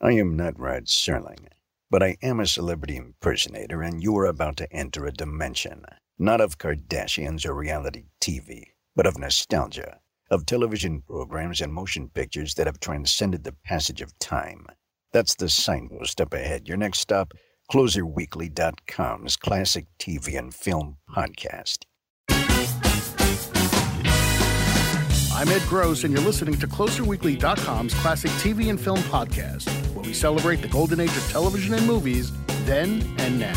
I am not Rod Serling, but I am a celebrity impersonator, and you are about to enter a dimension, not of Kardashians or reality TV, but of nostalgia, of television programs and motion pictures that have transcended the passage of time. That's the signpost up ahead. Your next stop, CloserWeekly.com's classic TV and film podcast. I'm Ed Gross, and you're listening to CloserWeekly.com's classic TV and film podcast, where we celebrate the golden age of television and movies, then and now.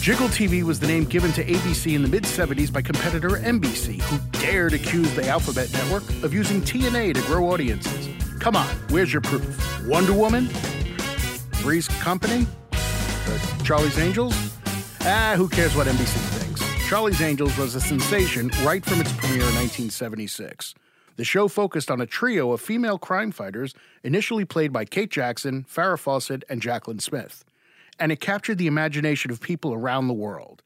Jiggle TV was the name given to ABC in the mid 70s by competitor NBC, who dared accuse the Alphabet Network of using TNA to grow audiences. Come on, where's your proof? Wonder Woman? Three's Company? The Charlie's Angels? Ah, who cares what NBC? Charlie's Angels was a sensation right from its premiere in 1976. The show focused on a trio of female crime fighters, initially played by Kate Jackson, Farrah Fawcett, and Jacqueline Smith. And it captured the imagination of people around the world.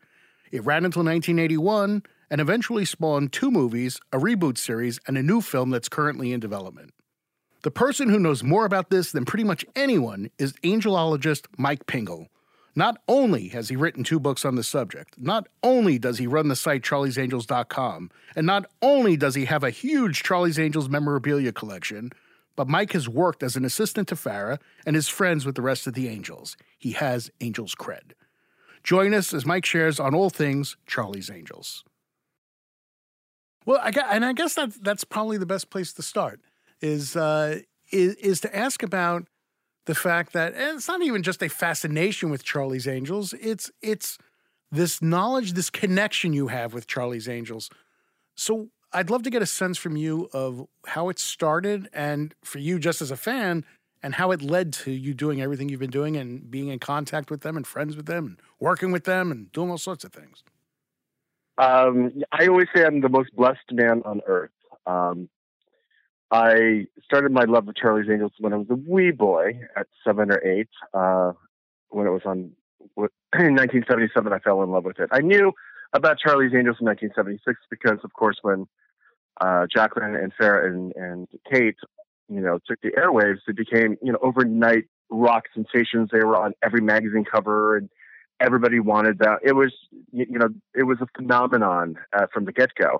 It ran until 1981 and eventually spawned two movies, a reboot series, and a new film that's currently in development. The person who knows more about this than pretty much anyone is angelologist Mike Pingle. Not only has he written two books on the subject, not only does he run the site charliesangels.com, and not only does he have a huge Charlie's Angels memorabilia collection, but Mike has worked as an assistant to Farrah and is friends with the rest of the Angels. He has Angels cred. Join us as Mike shares on all things Charlie's Angels. Well, I got, and I guess that that's probably the best place to start is uh, is, is to ask about the fact that it's not even just a fascination with Charlie's Angels. It's it's this knowledge, this connection you have with Charlie's Angels. So I'd love to get a sense from you of how it started, and for you just as a fan, and how it led to you doing everything you've been doing and being in contact with them and friends with them and working with them and doing all sorts of things. Um, I always say I'm the most blessed man on earth. Um, I started my love of Charlie's Angels when I was a wee boy at seven or eight. Uh, when it was on in 1977, I fell in love with it. I knew about Charlie's Angels in 1976 because, of course, when uh, Jaclyn and Farrah and, and Kate, you know, took the airwaves, it became you know overnight rock sensations. They were on every magazine cover, and everybody wanted that. It was you know it was a phenomenon uh, from the get go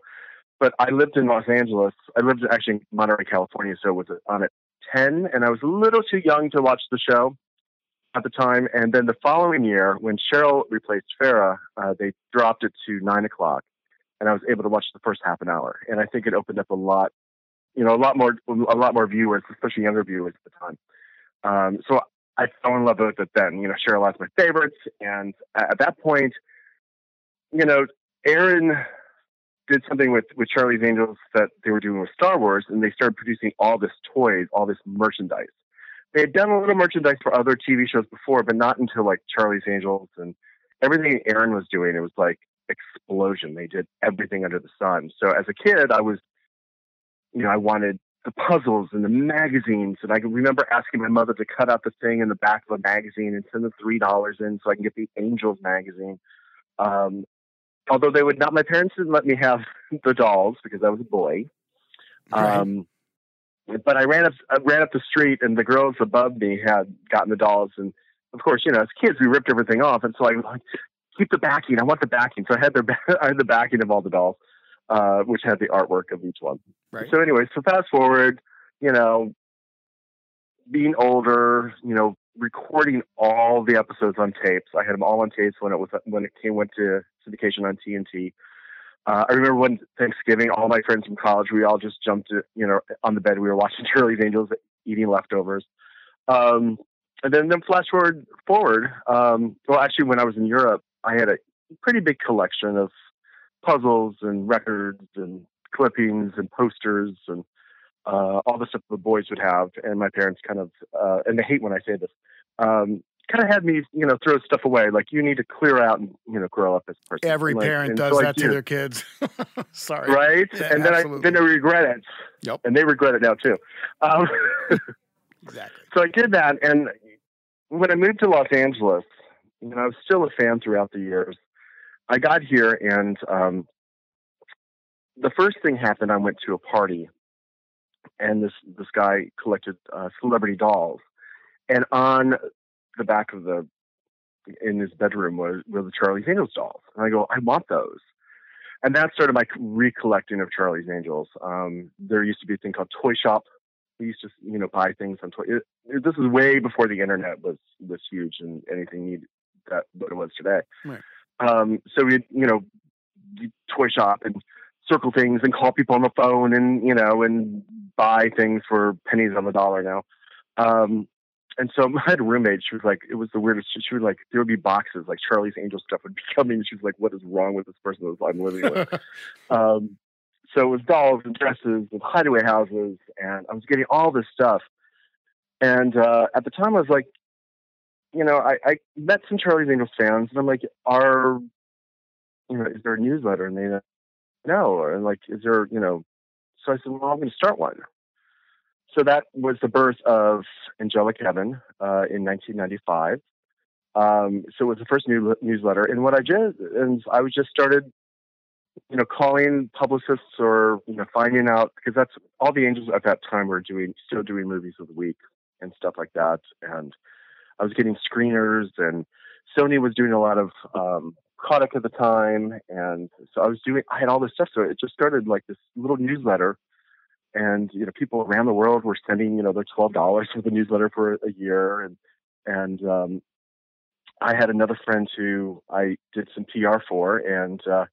but I lived in Los Angeles. I lived actually in Monterey, California, so was on at 10, and I was a little too young to watch the show at the time. And then the following year, when Cheryl replaced Farrah, uh, they dropped it to 9 o'clock, and I was able to watch the first half an hour. And I think it opened up a lot, you know, a lot more, a lot more viewers, especially younger viewers at the time. Um, so I fell in love with it then. You know, Cheryl was my favorites, and at that point, you know, Aaron did something with with Charlie's Angels that they were doing with Star Wars, and they started producing all this toys, all this merchandise. They had done a little merchandise for other TV shows before, but not until like Charlie's Angels and everything Aaron was doing. It was like explosion. They did everything under the sun. So as a kid, I was, you know, I wanted the puzzles and the magazines, and I can remember asking my mother to cut out the thing in the back of a magazine and send the three dollars in so I can get the Angels magazine. Um, although they would not, my parents didn't let me have the dolls because I was a boy. Right. Um, but I ran up, I ran up the street, and the girls above me had gotten the dolls, and of course, you know, as kids, we ripped everything off, and so I was like, keep the backing. I want the backing. So I had their, I had the backing of all the dolls, uh, which had the artwork of each one. Right. So anyway, so fast forward, you know, being older, you know, recording all the episodes on tapes. I had them all on tapes when it was when it came went to syndication on TNT. Uh, I remember one Thanksgiving, all my friends from college, we all just jumped, you know, on the bed. We were watching Charlie's Angels, eating leftovers. Um, and then, then flash forward, forward. Um, well, actually, when I was in Europe, I had a pretty big collection of puzzles and records and clippings and posters and uh, all the stuff the boys would have, and my parents kind of, uh, and they hate when I say this, um, kind of had me, you know, throw stuff away. Like you need to clear out and you know grow up as a person. Every like, parent does so that to their kids. Sorry, right? Yeah, and then absolutely. I then they regret it. Yep, and they regret it now too. Um, exactly. So I did that, and when I moved to Los Angeles, you know, I was still a fan throughout the years. I got here, and um, the first thing happened. I went to a party and this this guy collected uh, celebrity dolls, and on the back of the in his bedroom was were the Charlie's Angels dolls, and I go, I want those, and that started my recollecting of Charlie's Angels. Um, there used to be a thing called Toy Shop. We used to, you know, buy things on toy. It, it, this is way before the internet was was huge and anything needed that what it was today. Right. Um, so we, you know, toy shop and circle things and call people on the phone and you know and buy things for pennies on the dollar now. Um, and so I had a roommate. She was like, it was the weirdest. She, she would like, there would be boxes like Charlie's Angel stuff would be coming. She was like, what is wrong with this person that I'm living with? um, so it was dolls and dresses and hideaway houses, and I was getting all this stuff. And uh, at the time, I was like, you know, I, I met some Charlie's Angels fans, and I'm like, are, you know, is there a newsletter? And they, no, and like, is there, you know, so I said, well, I'm going to start one so that was the birth of Angelic Heaven uh, in 1995. Um, so it was the first new, newsletter, and what I did, and I was just started, you know, calling publicists or you know finding out because that's all the angels at that time were doing, still doing movies of the week and stuff like that, and I was getting screeners, and Sony was doing a lot of um, Kodak at the time, and so I was doing, I had all this stuff, so it just started like this little newsletter and you know people around the world were sending you know their twelve dollars for the newsletter for a year and and um, I had another friend who I did some PR for and uh,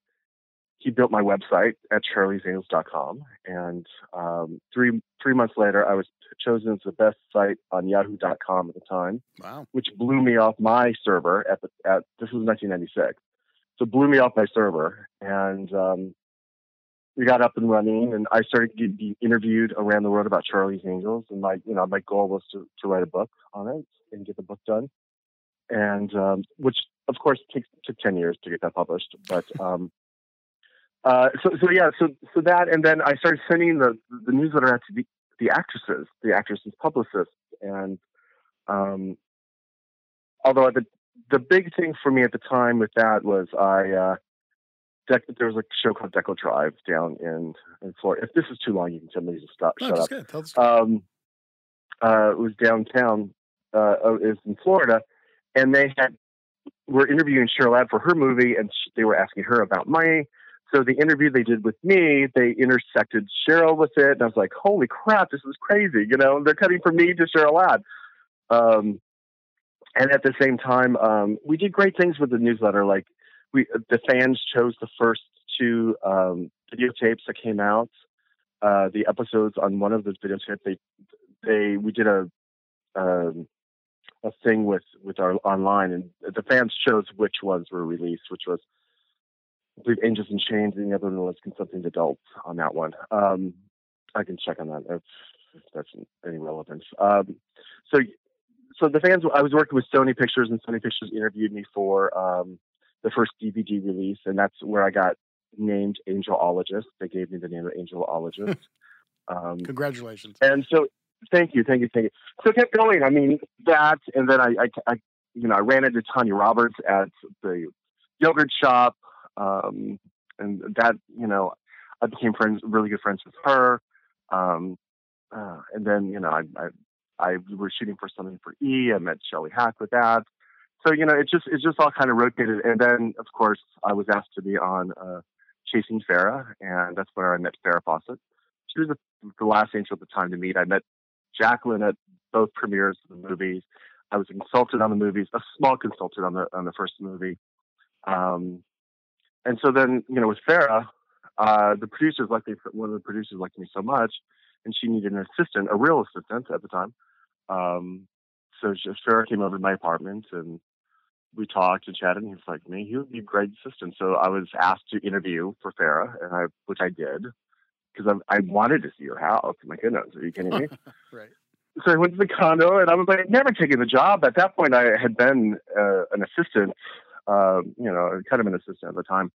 he built my website at charliesangels.com and um, three three months later I was chosen as the best site on yahoo.com at the time wow. which blew me off my server at the at this was 1996 so blew me off my server and um, we got up and running and I started getting interviewed around the world about Charlie's Angels. And my, you know, my goal was to, to write a book on it and get the book done. And, um, which of course takes, took 10 years to get that published. But, um, uh, so, so yeah, so, so that, and then I started sending the, the newsletter out to the, the actresses, the actresses publicists. And, um, although the, the big thing for me at the time with that was I, uh, There was a show called Deco Drive down in, in Florida. If this is too long, you can tell me to stop. No, shut up. good. Tell the story. Um, uh, it was downtown. Uh, it was in Florida, and they had were interviewing Cheryl Ladd for her movie, and sh- they were asking her about money. So the interview they did with me, they intersected Cheryl with it, and I was like, "Holy crap, this is crazy!" You know, they're cutting from me to Cheryl Ladd. Um, and at the same time, um, we did great things with the newsletter. Like we, the fans chose the first two um, videotapes that came out. Uh, the episodes on one of those videotapes, they, they, we did a, um, a thing with with our online, and the fans chose which ones were released, which was I believe Angels and Chains, and the other one was Consenting Adults on that one. Um, I can check on that if, if that's any relevance. Um, so, so the fans, I was working with Sony Pictures, and Sony Pictures interviewed me for um, the first DVD release, and that's where I got named Angelologist. They gave me the name of Angelologist. um, Congratulations. and so, thank you, thank you, thank you. So it kept going. I mean, that, and then I, I, I you know, I ran into Tanya Roberts at the yogurt shop, um, and that, you know, I became friends, really good friends with her. Um, uh, and then, you know, I, I, I we were shooting for something for E. I met Shelley Hack with that. So you know, it just it just all kind of rotated. And then, of course, I was asked to be on uh, Chasing Farrah, and that's where I met Farrah Fawcett. She was the, the last angel at the time to meet. I met Jacqueline at both premieres of the movies. I was consulted on the movies, a small consultant on the on the first movie. Um, and so then, you know, with Farrah, uh, the producers liked me. One of the producers liked me so much, and she needed an assistant, a real assistant at the time. Um, so Farrah came over to my apartment, and we talked and chatted. And he was like, "Man, he would be a great assistant." So I was asked to interview for Farrah, and I, which I did, because I, I wanted to see her house. My goodness, are you kidding me? right. so I went to the condo, and I was like, never taking the job. At that point, I had been uh, an assistant, uh, you know, kind of an assistant at the time,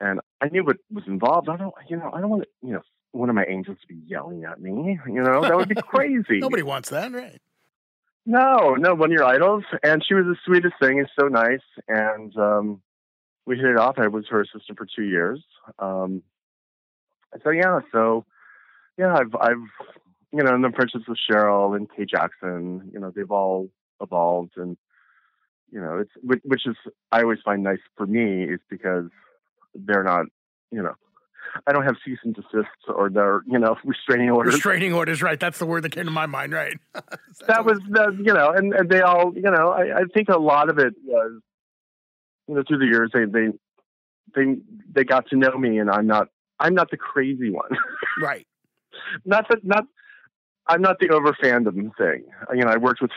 and I knew what was involved. I don't, you know, I don't want to, you know, one of my angels to be yelling at me. You know, that would be crazy. Nobody wants that, right? No, no, one of your idols, and she was the sweetest thing. and so nice, and um, we hit it off. I was her assistant for two years. Um, so yeah, so yeah, I've I've you know, and the friendships with Cheryl and Kate Jackson, you know, they've all evolved and you know, it's which is I always find nice for me is because they're not, you know, I don't have cease and desist or their, you know, restraining orders. Restraining orders, right? That's the word that came to my mind, right? that was the, you know, and, and they all, you know, I, I think a lot of it was, you know, through the years they they they they got to know me, and I'm not I'm not the crazy one, right? not that not I'm not the over fandom thing. You know, I worked with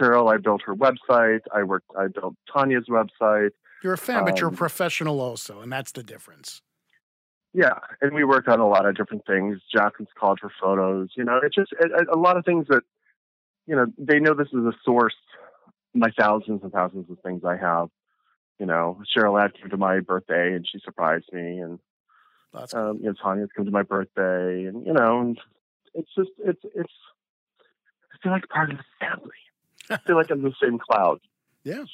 Cheryl. I built her website. I worked. I built Tanya's website. You're a fan, um, but you're a um, professional also, and that's the difference. Yeah, and we worked on a lot of different things. Jackson's called for photos. You know, it's just a, a lot of things that, you know, they know this is a source. My thousands and thousands of things I have. You know, Cheryl had came to my birthday and she surprised me, and That's cool. um, you know, Tanya's come to my birthday, and you know, and it's just it's it's. I feel like part of the family. I feel like I'm the same cloud. Yeah,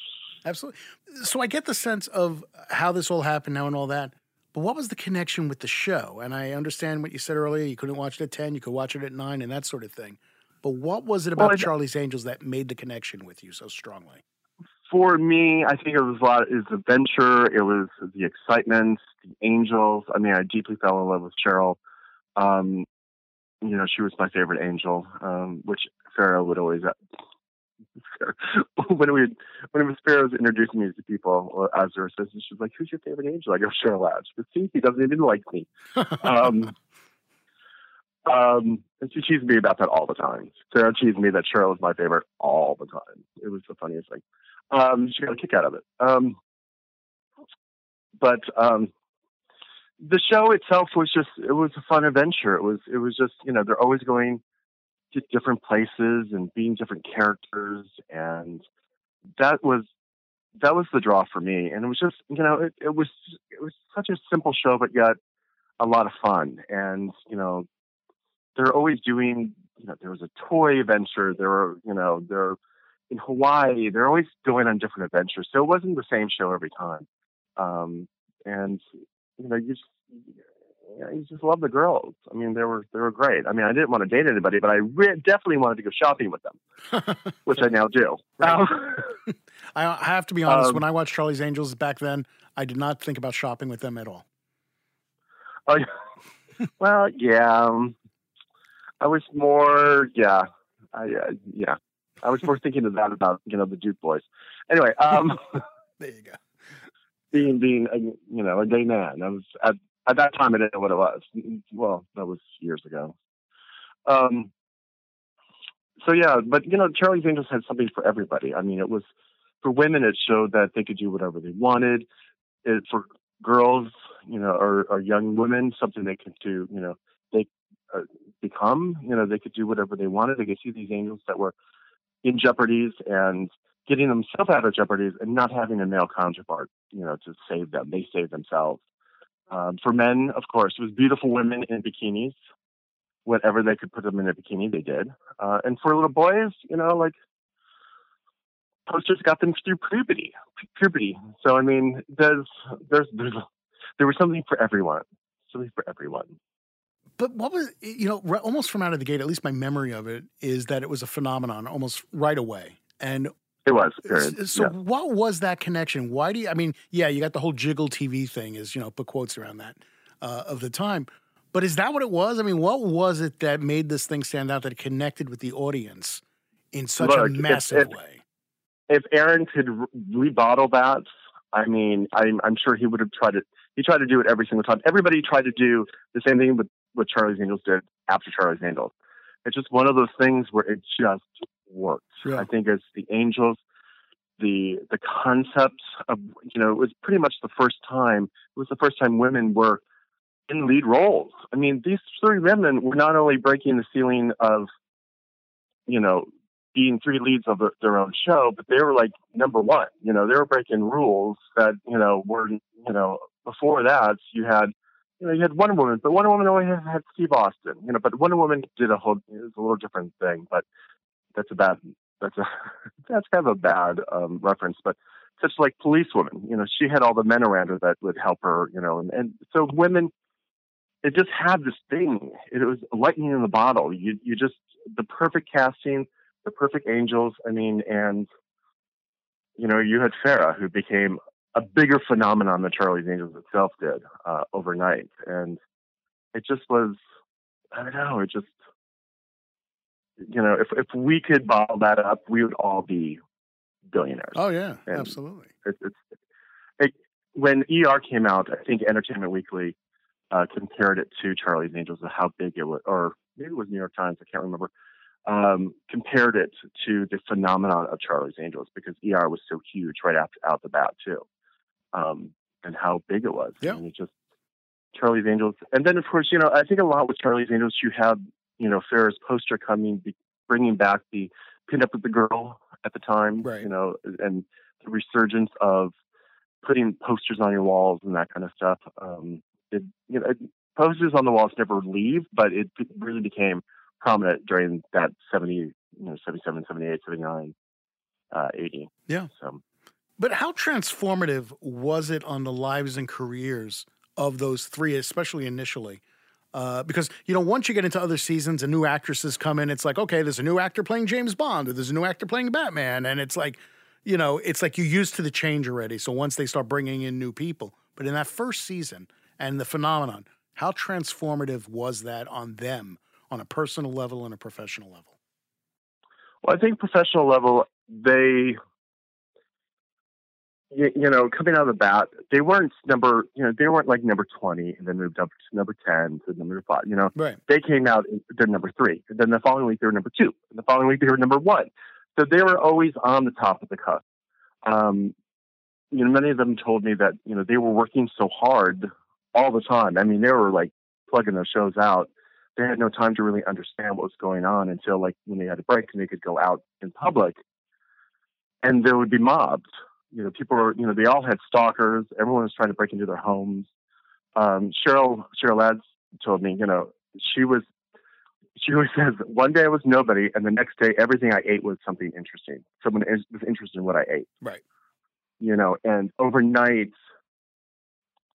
absolutely. So I get the sense of how this all happened now and all that. But what was the connection with the show? And I understand what you said earlier. You couldn't watch it at 10, you could watch it at 9, and that sort of thing. But what was it about well, Charlie's Angels that made the connection with you so strongly? For me, I think it was a lot. It was adventure. It was the excitement, the angels. I mean, I deeply fell in love with Cheryl. Um, you know, she was my favorite angel, um, which Farrah would always when we when it was Sparrows introducing me to people uh, as her assistant, she was like, "Who's your favorite angel?" I go, "Cheryl Ladd." But see, he doesn't even like me. um, um, and she teased me about that all the time. Farrah teased me that Cheryl is my favorite all the time. It was the funniest thing. Um, she got a kick out of it. Um, but um, the show itself was just it was a fun adventure. It was it was just you know they're always going different places and being different characters and that was that was the draw for me and it was just you know it, it was it was such a simple show but yet a lot of fun and you know they're always doing you know there was a toy adventure there were you know they're in hawaii they're always going on different adventures so it wasn't the same show every time. Um and you know you just yeah, he just loved the girls. I mean, they were they were great. I mean, I didn't want to date anybody, but I re- definitely wanted to go shopping with them, which I now do. Um, I have to be honest. Um, when I watched Charlie's Angels back then, I did not think about shopping with them at all. Oh, well, yeah. Um, I was more, yeah, I, uh, yeah. I was more thinking of that about you know the Duke boys. Anyway, um, there you go. Being being a, you know a gay man, I was at at that time I didn't know what it was. Well, that was years ago. Um, so yeah, but you know, Charlie's Angels had something for everybody. I mean, it was for women. It showed that they could do whatever they wanted. It for girls, you know, or, or young women, something they could do. You know, they uh, become. You know, they could do whatever they wanted. They could see these angels that were in jeopardies and getting themselves out of jeopardies and not having a male counterpart. You know, to save them. They save themselves. Um, for men, of course, it was beautiful women in bikinis. Whatever they could put them in a bikini, they did. Uh, and for little boys, you know, like posters got them through puberty. Puberty. So I mean, there's there's there's there was something for everyone. Something for everyone. But what was you know almost from out of the gate? At least my memory of it is that it was a phenomenon almost right away. And it was. Period. So, yeah. what was that connection? Why do you? I mean, yeah, you got the whole jiggle TV thing, is you know, put quotes around that uh, of the time. But is that what it was? I mean, what was it that made this thing stand out that connected with the audience in such Look, a massive if, if, way? If Aaron could rebottle that, I mean, I'm, I'm sure he would have tried it. He tried to do it every single time. Everybody tried to do the same thing with what Charlie's Angels did after Charlie's Angels. It's just one of those things where it just worked. Yeah. I think as the Angels, the the concept of you know it was pretty much the first time it was the first time women were in lead roles. I mean, these three women were not only breaking the ceiling of you know being three leads of their own show, but they were like number one. You know, they were breaking rules that you know were you know before that you had you know, you had Wonder Woman, but Wonder Woman only had, had Steve Austin, you know, but Wonder Woman did a whole, it was a little different thing, but that's a bad that's a that's kind of a bad um, reference, but such like policewoman, you know, she had all the men around her that would help her, you know, and, and so women it just had this thing. It was lightning in the bottle. You you just the perfect casting, the perfect angels. I mean, and you know, you had Farrah, who became a bigger phenomenon than Charlie's Angels itself did uh, overnight, and it just was. I don't know. It just, you know, if if we could bottle that up, we would all be billionaires. Oh yeah, and absolutely. It, it's it, when ER came out, I think Entertainment Weekly uh, compared it to Charlie's Angels and how big it was, or maybe it was New York Times. I can't remember um, compared it to the phenomenon of Charlie's Angels because ER was so huge right after out the bat too, um, and how big it was. Yeah, I mean, it just Charlie's Angels, and then of course you know I think a lot with Charlie's Angels you have you know Farrah's poster coming, bringing back the pin up with the girl at the time, right. you know, and the resurgence of putting posters on your walls and that kind of stuff. Um, it, you know, posters on the walls never leave, but it really became prominent during that 70, you know, 77, 78, 79, uh, 80. Yeah. So, but how transformative was it on the lives and careers of those three, especially initially? Uh, because you know, once you get into other seasons and new actresses come in, it's like, okay, there's a new actor playing James Bond, or there's a new actor playing Batman, and it's like, you know, it's like you're used to the change already. So once they start bringing in new people, but in that first season and the phenomenon, how transformative was that on them on a personal level and a professional level? Well, I think professional level, they, you, you, know, coming out of the bat, they weren't number, you know, they weren't like number 20 and then moved up to number 10 to number five, you know. Right. They came out, they're number three. And then the following week, they were number two. And the following week, they were number one. So they were always on the top of the cusp. Um, you know, many of them told me that, you know, they were working so hard all the time. I mean, they were like plugging those shows out they had no time to really understand what was going on until like when they had a break and they could go out in public and there would be mobs you know people were you know they all had stalkers. Everyone was trying to break into their homes. Um, cheryl cheryl lads told me you know she was she always says one day i was nobody and the next day everything i ate was something interesting. Someone was interested in what i ate. Right. You know and overnight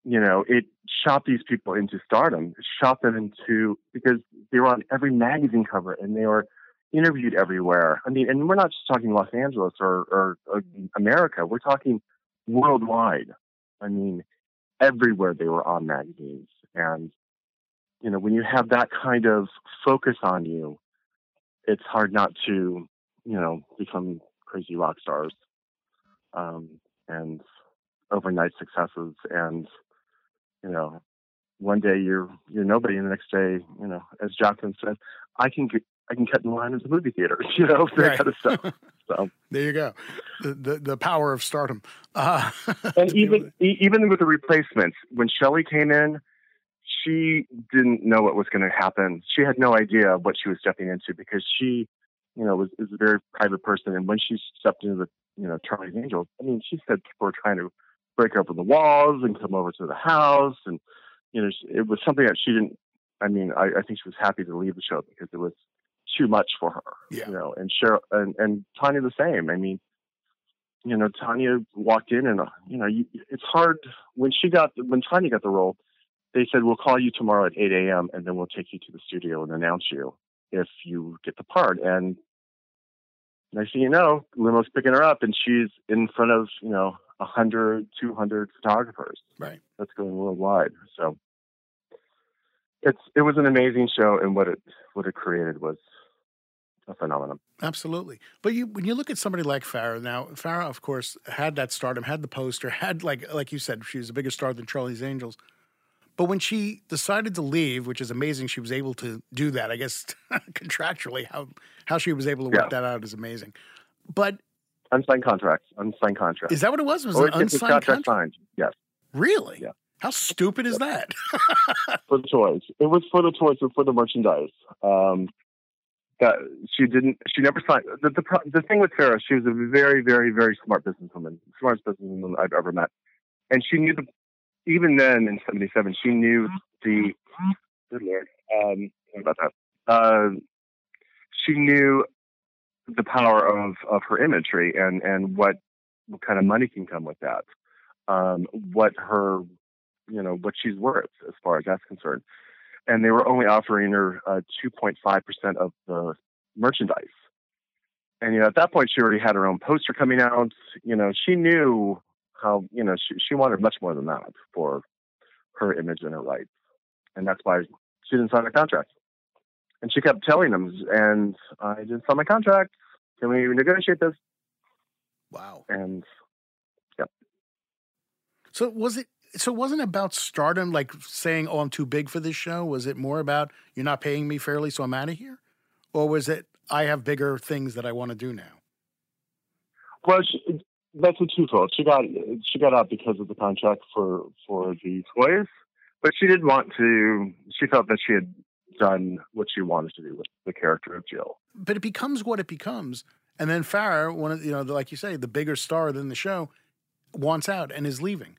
you know, it shot these people into stardom, it shot them into because they were on every magazine cover and they were interviewed everywhere. I mean, and we're not just talking Los Angeles or, or, or America, we're talking worldwide. I mean, everywhere they were on magazines. And, you know, when you have that kind of focus on you, it's hard not to, you know, become crazy rock stars um, and overnight successes and you know, one day you're you're nobody, and the next day, you know, as Jaclyn said, I can get I can cut in line at the movie theaters, you know, that right. kind of stuff. So there you go, the the, the power of stardom. Uh, and even even with the replacements, when Shelley came in, she didn't know what was going to happen. She had no idea what she was stepping into because she, you know, was, was a very private person. And when she stepped into the, you know, Charlie's Angels, I mean, she said people were trying to break open the walls and come over to the house. And, you know, it was something that she didn't, I mean, I, I think she was happy to leave the show because it was too much for her, yeah. you know, and Cheryl and, and Tanya the same. I mean, you know, Tanya walked in and, uh, you know, you, it's hard when she got, when Tanya got the role, they said, we'll call you tomorrow at 8 a.m. and then we'll take you to the studio and announce you if you get the part. And next thing you know, limo's picking her up and she's in front of, you know, 100, 200 photographers. Right. That's going worldwide. So it's it was an amazing show, and what it what it created was a phenomenon. Absolutely. But you when you look at somebody like Farrah now, Farrah of course had that stardom, had the poster, had like like you said, she was a bigger star than Charlie's Angels. But when she decided to leave, which is amazing, she was able to do that. I guess contractually, how how she was able to work yeah. that out is amazing. But unsigned contracts, unsigned contracts. Is that what it was? Was or it an unsigned contract? Signed. Yes. Really? Yeah. How stupid is that? for the toys. It was for the toys and for the merchandise. Um, that she didn't. She never signed. The, the the thing with Farrah, she was a very, very, very smart businesswoman, smartest businesswoman I've ever met, and she knew the. Even then, in '77, she knew the. Good lord, um, about that. Uh, she knew the power of of her imagery and and what what kind of money can come with that. Um, what her you know what she's worth as far as that's concerned. And they were only offering her uh, 2.5% of the merchandise. And you know, at that point, she already had her own poster coming out. You know, she knew how you know she she wanted much more than that for her image and her rights, and that's why she didn't sign a contract. And she kept telling them, "And I didn't sign my contract. Can we negotiate this?" Wow. And yep. So was it? So it wasn't about stardom, like saying, "Oh, I'm too big for this show." Was it more about you're not paying me fairly, so I'm out of here, or was it I have bigger things that I want to do now? Well, she, that's a twofold. She got she got out because of the contract for for the toys, but she did want to. She felt that she had done what she wanted to do with the character of Jill. But it becomes what it becomes, and then Farrah, one of you know, like you say, the bigger star than the show, wants out and is leaving.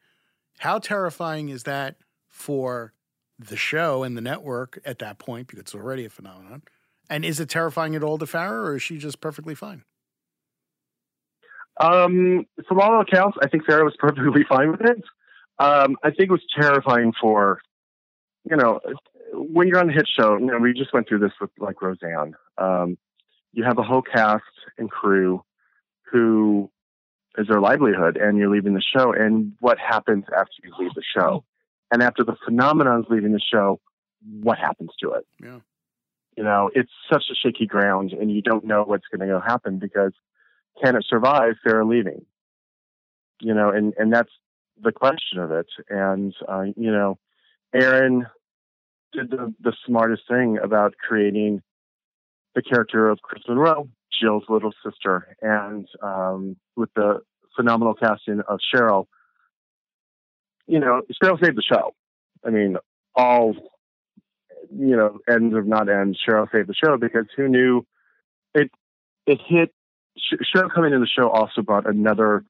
How terrifying is that for the show and the network at that point? Because it's already a phenomenon. And is it terrifying at all to Farrah, or is she just perfectly fine? Um, from all accounts, I think Farrah was perfectly fine with it. Um, I think it was terrifying for, you know, when you're on a hit show. You know, we just went through this with like Roseanne. Um, you have a whole cast and crew who is their livelihood, and you're leaving the show. And what happens after you leave the show? And after the phenomenon's leaving the show, what happens to it? Yeah. You know, it's such a shaky ground, and you don't know what's going to happen because can it survive Farrah leaving? You know, and and that's the question of it. And uh, you know, aaron did the, the smartest thing about creating the character of Kris Munroe, Jill's little sister, and um, with the phenomenal casting of Cheryl. You know, Cheryl saved the show. I mean, all you know, ends of not ends, Cheryl saved the show because who knew it it hit Cheryl coming in the show also brought another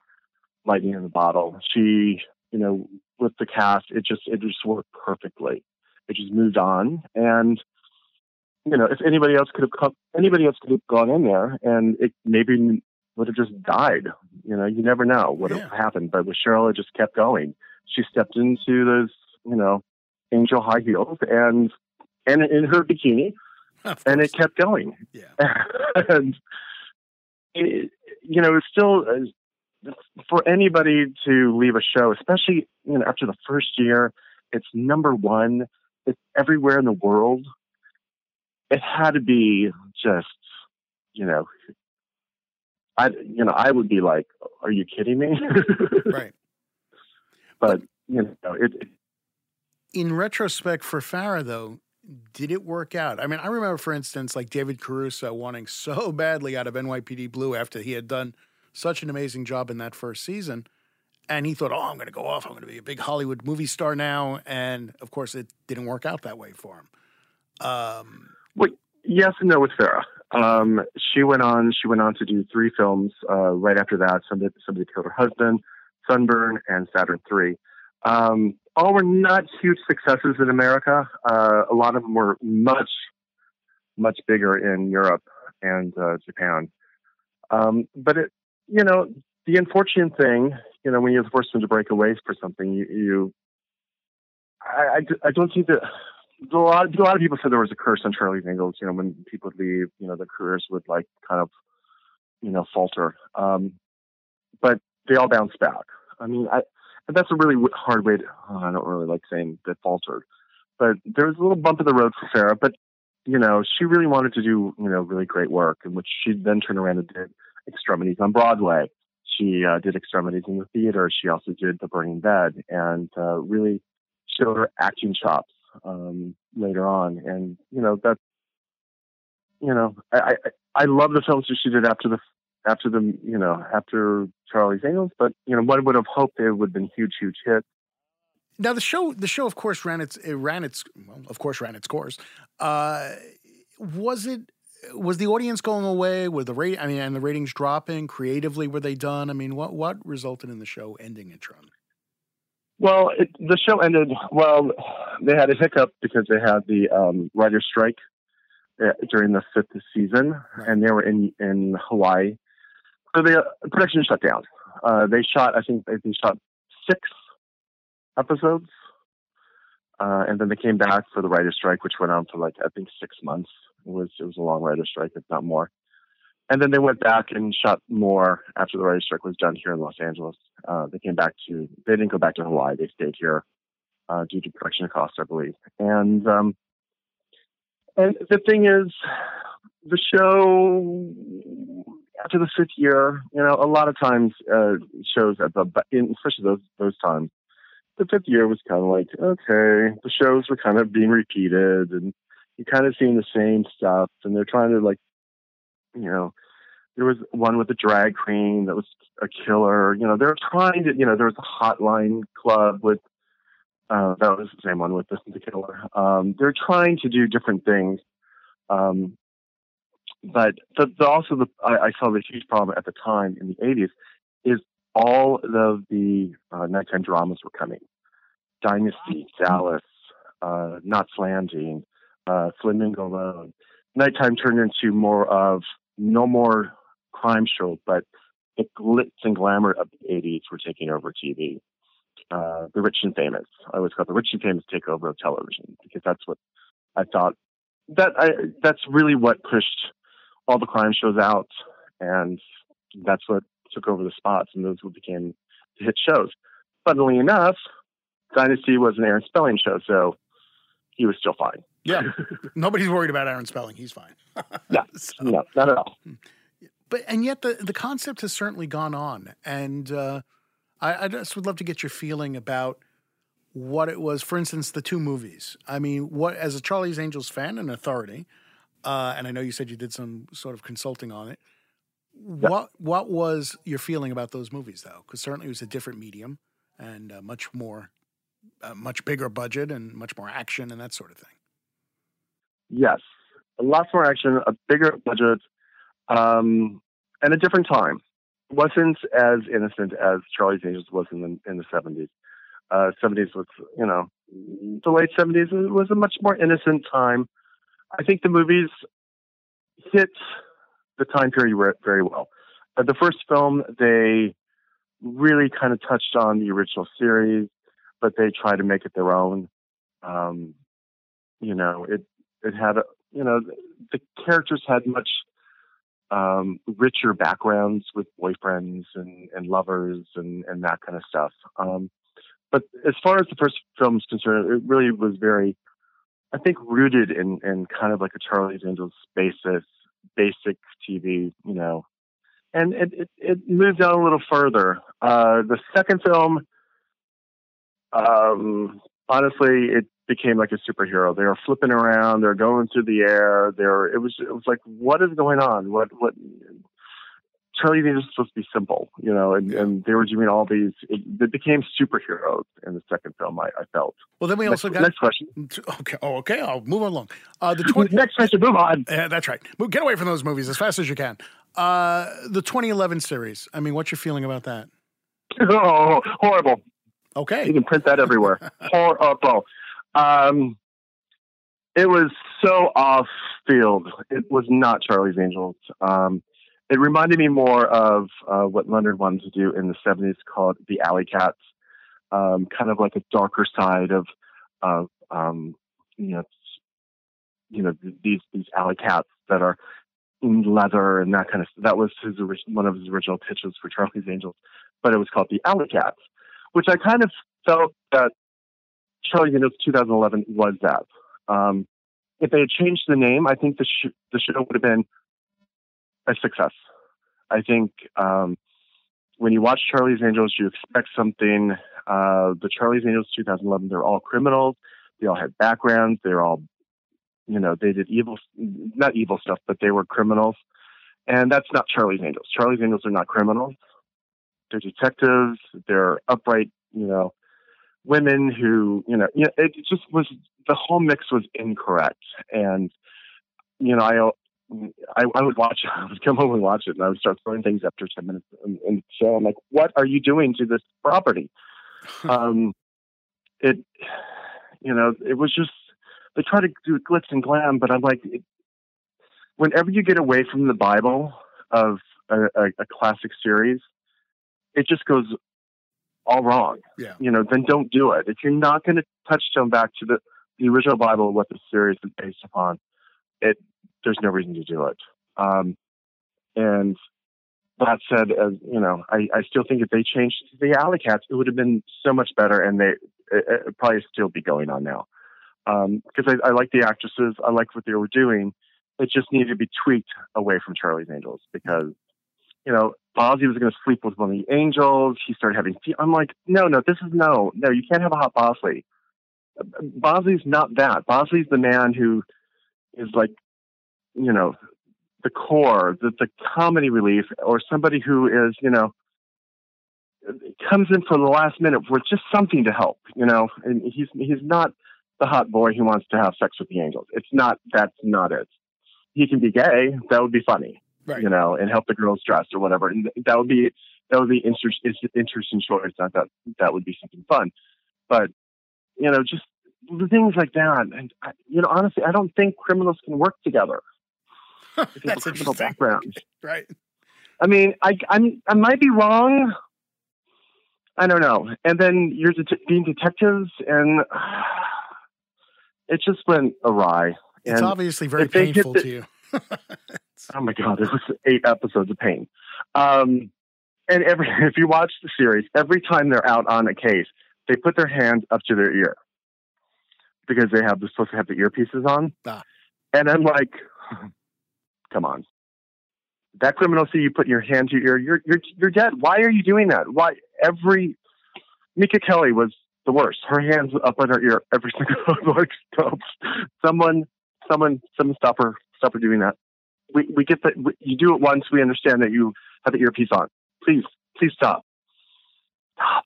lightning in the bottle. She, you know, with the cast, it just it just worked perfectly. It just moved on, and you know, if anybody else could have come, anybody else could have gone in there, and it maybe would have just died. You know, you never know what yeah. happened. But with Cheryl, it just kept going. She stepped into those, you know, angel high heels, and and in her bikini, and it kept going. Yeah. and it, you know, it's still uh, for anybody to leave a show, especially you know after the first year. It's number one. It's everywhere in the world. It had to be just, you know, I you know I would be like, "Are you kidding me?" right. But you know, it, it in retrospect for Farrah, though, did it work out? I mean, I remember, for instance, like David Caruso wanting so badly out of NYPD Blue after he had done such an amazing job in that first season. And he thought, oh, I'm going to go off. I'm going to be a big Hollywood movie star now. And of course, it didn't work out that way for him. Um, well, yes and no with Farrah. Um, she went on. She went on to do three films. Uh, right after that, somebody, somebody killed her husband, Sunburn, and Saturn Three. Um, all were not huge successes in America. Uh, a lot of them were much, much bigger in Europe and uh, Japan. Um, but it, you know, the unfortunate thing, you know, when you're forced to break away for something, you, you I, I, I don't think that a lot, a lot of people said there was a curse on Charlie's Angels. You know, when people would leave, you know, their careers would like kind of, you know, falter. Um, but they all bounced back. I mean, I, that's a really hard way to, oh, I don't really like saying that faltered, but there was a little bump in the road for Farrah, but you know, she really wanted to do, you know, really great work in which she then turned around and did extremities on Broadway. She uh, did extremities in the theater. She also did The Burning Bed and uh, really showed her acting chops um, later on. And, you know, that's, you know, I, I, I love the films that she did after the after the you know after Charlie's Angels, but you know one would have hoped it would have been huge, huge hit. Now the show, the show, of course, ran its it ran its well, of course, ran its course. Uh, was it? Was the audience going away? Were the rate? I mean, and the ratings dropping? Creatively, were they done? I mean, what what resulted in the show ending its run? Well, it, the show ended. Well, they had a hiccup because they had the um, writer's strike uh, during the fifth season, and they were in in Hawaii so the production shut down. Uh, they shot, I think, they shot six episodes. uh, and then they came back for the writer's strike, which went on for like I think six months. It was it was a long writer's strike, if not more. And then they went back and shot more after the writer's strike was done here in Los Angeles. Uh, they came back to they didn't go back to Hawaii. They stayed here uh, due to production costs, I believe. And um, and the thing is, the show after the fifth year, you know, a lot of times uh, shows at the especially those those times, the fifth year was kind of like okay, the shows were kind of being repeated, and you kind of seeing the same stuff, and they're trying to like, you know. There was one with a drag queen that was a killer. You know, they're trying to. You know, there was a hotline club with uh, that was the same one with the, the killer. Um, they're trying to do different things, um, but the, the, also the I, I, saw the huge problem at the time in the '80s is all of the uh, nighttime dramas were coming. Dynasty, Dallas, uh, Knots Landing, uh, Flamingo Road. Nighttime turned into more of no more crime show, but the glitz and glamour of the '80s were taking over TV uh, the rich and famous. I always call the rich and famous takeover of television because that's what I thought that I, that's really what pushed all the crime shows out, and that's what took over the spots, and those became the hit shows. Funnily enough, Dynasty was an Aaron Spelling show, so he was still fine. Yeah, nobody's worried about Aaron Spelling. He's fine. no, so. no, not at all. But and yet the the concept has certainly gone on, and. Uh, I, I just would love to get your feeling about what it was. For instance, the two movies. I mean, what as a Charlie's Angels fan and authority, uh, and I know you said you did some sort of consulting on it. What what was your feeling about those movies though? Because certainly it was a different medium and uh, much more, uh, much bigger budget and much more action and that sort of thing. Yes, lots more action, a bigger budget, um, and a different time wasn't as innocent as Charlie's Angels was in the in the seventies. Uh, seventies was you know the late seventies was a much more innocent time. I think the movies hit the time period very well. Uh, the first film they really kind of touched on the original series, but they tried to make it their own. Um, you know, it it had a you know the characters had much um, richer backgrounds with boyfriends and, and lovers and, and that kind of stuff. Um, but as far as the first film is concerned, it really was very, I think, rooted in, in kind of like a Charlie's Angels basis, basic TV, you know. And it, it, it moved on a little further. Uh, the second film, um, honestly, it became like a superhero. They were flipping around, they're going through the air. They're it was it was like what is going on? What what Charlie Day was supposed to be simple, you know, and, and they were doing all these. It, became superheroes in the second film. I, I, felt. Well, then we next, also got next question. Okay, oh, okay, I'll move along. Uh, the 20, next question, move on. Uh, that's right. Get away from those movies as fast as you can. Uh, the 2011 series. I mean, what's your feeling about that? Oh, horrible. Okay, you can print that everywhere. horrible. Um, it was so off field. It was not Charlie's Angels. Um, it reminded me more of uh, what Leonard wanted to do in the 70s called the Alley Cats, um, kind of like a darker side of, of um, you know, you know these these alley cats that are in leather and that kind of stuff. That was his one of his original pitches for Charlie's Angels, but it was called the Alley Cats, which I kind of felt that Charlie Angels 2011 was that. Um, if they had changed the name, I think the, sh- the show would have been a success. I think um, when you watch Charlie's Angels, you expect something. Uh, the Charlie's Angels 2011, they're all criminals. They all had backgrounds. They're all, you know, they did evil, not evil stuff, but they were criminals. And that's not Charlie's Angels. Charlie's Angels are not criminals. They're detectives. They're upright, you know, women who, you know, you know, it just was the whole mix was incorrect. And, you know, I, I, I would watch it. I would come home and watch it, and I would start throwing things after ten minutes in, in the show. I'm like, "What are you doing to this property?" um, it, you know, it was just they try to do glitz and glam, but I'm like, it, whenever you get away from the Bible of a, a, a classic series, it just goes all wrong. Yeah. You know, then don't do it. If you're not going to touchstone back to the, the original Bible, what the series is based upon, it there's no reason to do it. Um, and that said, as you know, I, I still think if they changed the Alley Cats, it would have been so much better, and they it, it probably still be going on now. Because um, I, I like the actresses, I like what they were doing. It just needed to be tweaked away from Charlie's Angels because you know, Bosley was going to sleep with one of the angels. He started having. I'm like, no, no, this is no, no. You can't have a hot Bosley. Bosley's not that. Bosley's the man who is like, you know, the core, the, the comedy relief, or somebody who is, you know, comes in for the last minute with just something to help, you know. And he's he's not the hot boy who wants to have sex with the angels. It's not. That's not it. He can be gay. That would be funny right. you know, and help the girls dress or whatever. And that would be that would be inter- interesting choice. I thought that would be something fun, but you know, just the things like that. And I, you know, honestly, I don't think criminals can work together. That's criminal background, right? I mean, I I'm, I might be wrong. I don't know. And then you're det- being detectives, and uh, it just went awry. It's and obviously very painful to you. Oh my god, it was eight episodes of pain. Um, and every if you watch the series, every time they're out on a case, they put their hand up to their ear because they have they're supposed to have the earpieces on. Ah. And I'm like, come on. That criminal see you put your hand to your ear, you're you're you're dead. Why are you doing that? Why every Minka Kelly was the worst. Her hands up on her ear every single like stop. Someone someone someone stop her stop her doing that we, we get that you do it once we understand that you have the earpiece on please please stop stop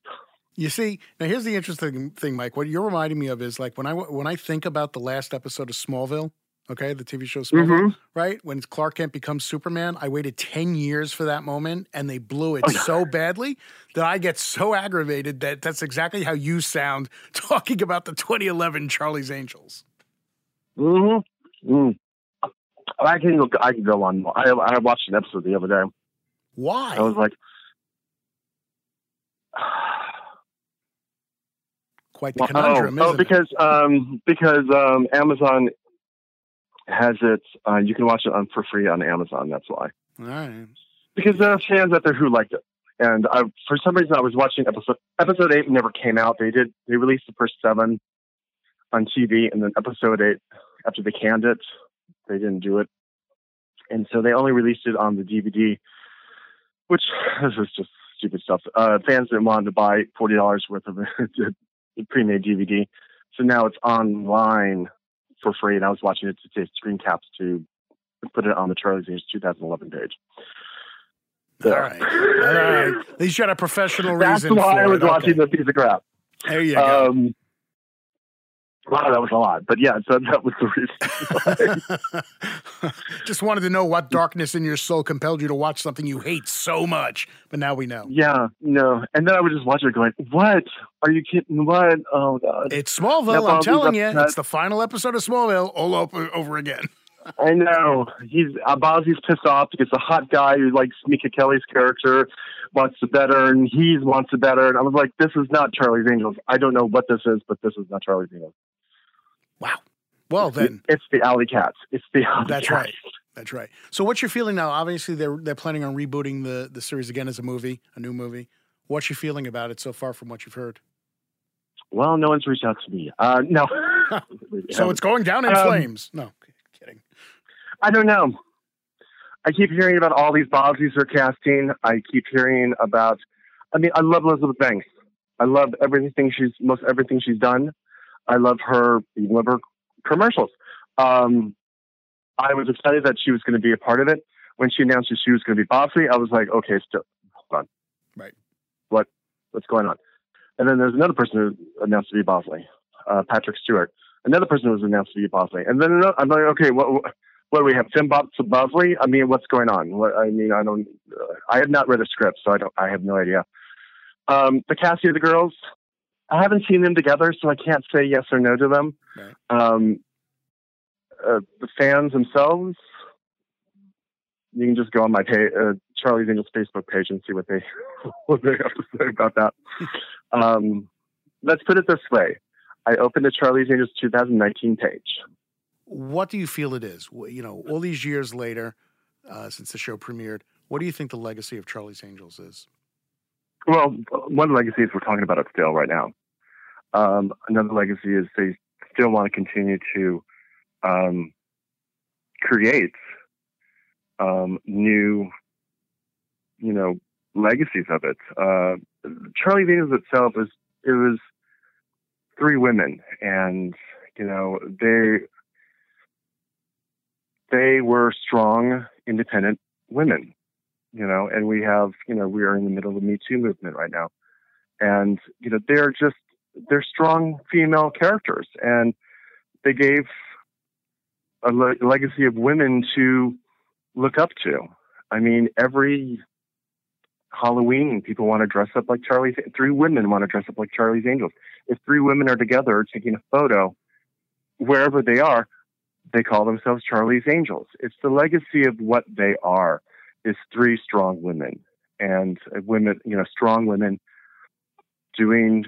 You see, now here's the interesting thing, Mike. What you're reminding me of is like when I when I think about the last episode of Smallville, okay, the TV show Smallville, Mhm. right? When Clark Kent becomes Superman, I waited 10 years for that moment and they blew it Oh, yeah. so badly that I get so aggravated that that's exactly how you sound talking about the 2011 Charlie's Angels. mm-hmm. mm. I can go I can go on I I watched an episode the other day Why? I was like Quite the oh, conundrum, oh isn't it? because um because um Amazon has it uh, you can watch it on for free on Amazon that's why All right. because there are fans out there who liked it. And I, for some reason, I was watching episode episode eight never came out. They did they released the first seven on TV, and then episode eight after they canned it, they didn't do it, and so they only released it on the DVD, which this is just stupid stuff. Uh, fans didn't want to buy forty dollars worth of the pre-made DVD, so now it's online for free. And I was watching it to take screen caps to put it on the Charlie's Angels 2011 page. All right. All right. At least you had a professional That's reason why for I was watching the piece of crap. There you go. Wow, that was a lot. But yeah, so that was the reason. Just wanted to know what darkness in your soul compelled you to watch something you hate so much. But now we know. yeah, no. And then I would just watch it going, what? Are you kidding? What? Oh, God. It's Smallville. Now I'm telling you, it's the final episode of Smallville all over, over again. I know. He's, uh, Bosley's pissed off because the hot guy who likes Minka Kelly's character wants to better and he wants to better. And I was like, this is not Charlie's Angels. I don't know what this is, but this is not Charlie's Angels. Wow. Well, then It's the Alley Cats. It's the Alley That's Cats. right. that's right. So, what's your feeling now? Obviously, they're they're planning on rebooting the the series again as a movie, a new movie. What's your feeling about it so far from what you've heard? Well, no one's reached out to me. Uh, no. So it's going down in Um, flames. No, kidding. I don't know. I keep hearing about all these Bosleys they're casting. I keep hearing about. I mean, I love Elizabeth Banks. I love everything she's most everything she's done. I love her. Love her commercials. Um, I was excited that she was going to be a part of it. When she announced that she was going to be Bosley, I was like, okay, still, hold on. Right. What what's going on? And then there's another person who announced to be Bosley, uh, Patrick Stewart. Another person who was announced to be Bosley. And then another, I'm like, okay, what, what do we have? Tim Bob Bosley? I mean, what's going on? What, I mean, I don't. Uh, I have not read a script, so I don't. I have no idea. Um, the casting of the girls, I haven't seen them together, so I can't say yes or no to them. Right. Um, uh, the fans themselves, you can just go on my page, uh, Charlie's Angels Facebook page and see what they what they have to say about that. um, let's put it this way: I opened the Charlie's Angels 2019 page. What do you feel it is? You know, all these years later, uh, since the show premiered, what do you think the legacy of Charlie's Angels is? Well, one legacy is we're talking about it still right now. Um, another legacy is they still want to continue to um, create um, new, you know, legacies of it. Uh, Charlie Venus itself is it was three women, and you know they they were strong, independent women. You know, and we have you know we are in the middle of the Me Too movement right now, and you know they're just they're strong female characters, and they gave a le- legacy of women to look up to. I mean, every Halloween, people want to dress up like Charlie's. Three women want to dress up like Charlie's Angels. If three women are together taking a photo, wherever they are, they call themselves Charlie's Angels. It's the legacy of what they are. Is three strong women and women, you know, strong women doing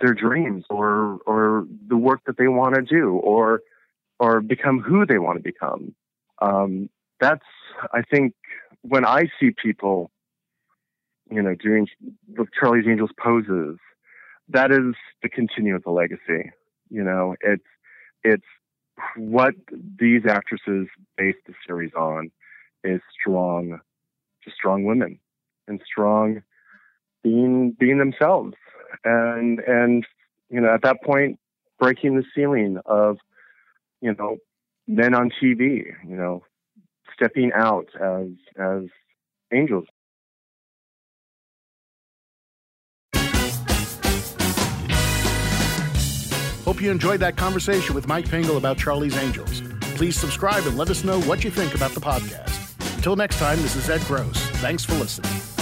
their dreams or or the work that they want to do or or become who they want to become. Um, that's I think when I see people, you know, doing the Charlie's Angels poses, that is the continue of the legacy. You know, it's it's what these actresses base the series on is strong, just strong women and strong being being themselves and and you know at that point breaking the ceiling of you know men on TV you know stepping out as as angels Hope you enjoyed that conversation with Mike Pingle about Charlie's Angels. Please subscribe and let us know what you think about the podcast. Until next time, this is Ed Gross. Thanks for listening.